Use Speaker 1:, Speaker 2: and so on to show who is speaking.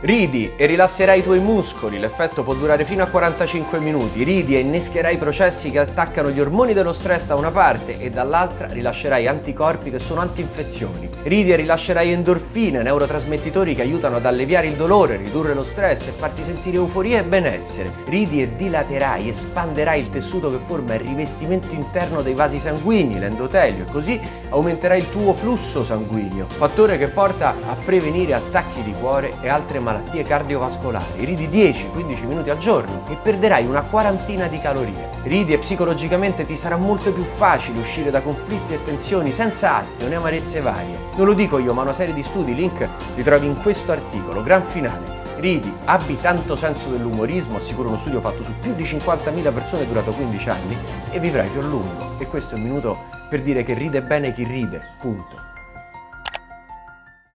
Speaker 1: Ridi e rilasserai i tuoi muscoli, l'effetto può durare fino a 45 minuti. Ridi e innescherai i processi che attaccano gli ormoni dello stress da una parte e dall'altra rilascerai anticorpi che sono antinfezioni. Ridi e rilascerai endorfine, neurotrasmettitori che aiutano ad alleviare il dolore, ridurre lo stress e farti sentire euforia e benessere. Ridi e dilaterai, espanderai il tessuto che forma il rivestimento interno dei vasi sanguigni, l'endotelio e così aumenterai il tuo flusso sanguigno, fattore che porta a prevenire attacchi di cuore e altre malattie cardiovascolari. Ridi 10-15 minuti al giorno e perderai una quarantina di calorie. Ridi e psicologicamente ti sarà molto più facile uscire da conflitti e tensioni senza astio né amarezze varie. Non lo dico io, ma una serie di studi, link li trovi in questo articolo. Gran finale. Ridi, abbi tanto senso dell'umorismo, assicuro uno studio fatto su più di 50.000 persone durato 15 anni, e vivrai più a lungo. E questo è un minuto per dire che ride bene chi ride, punto.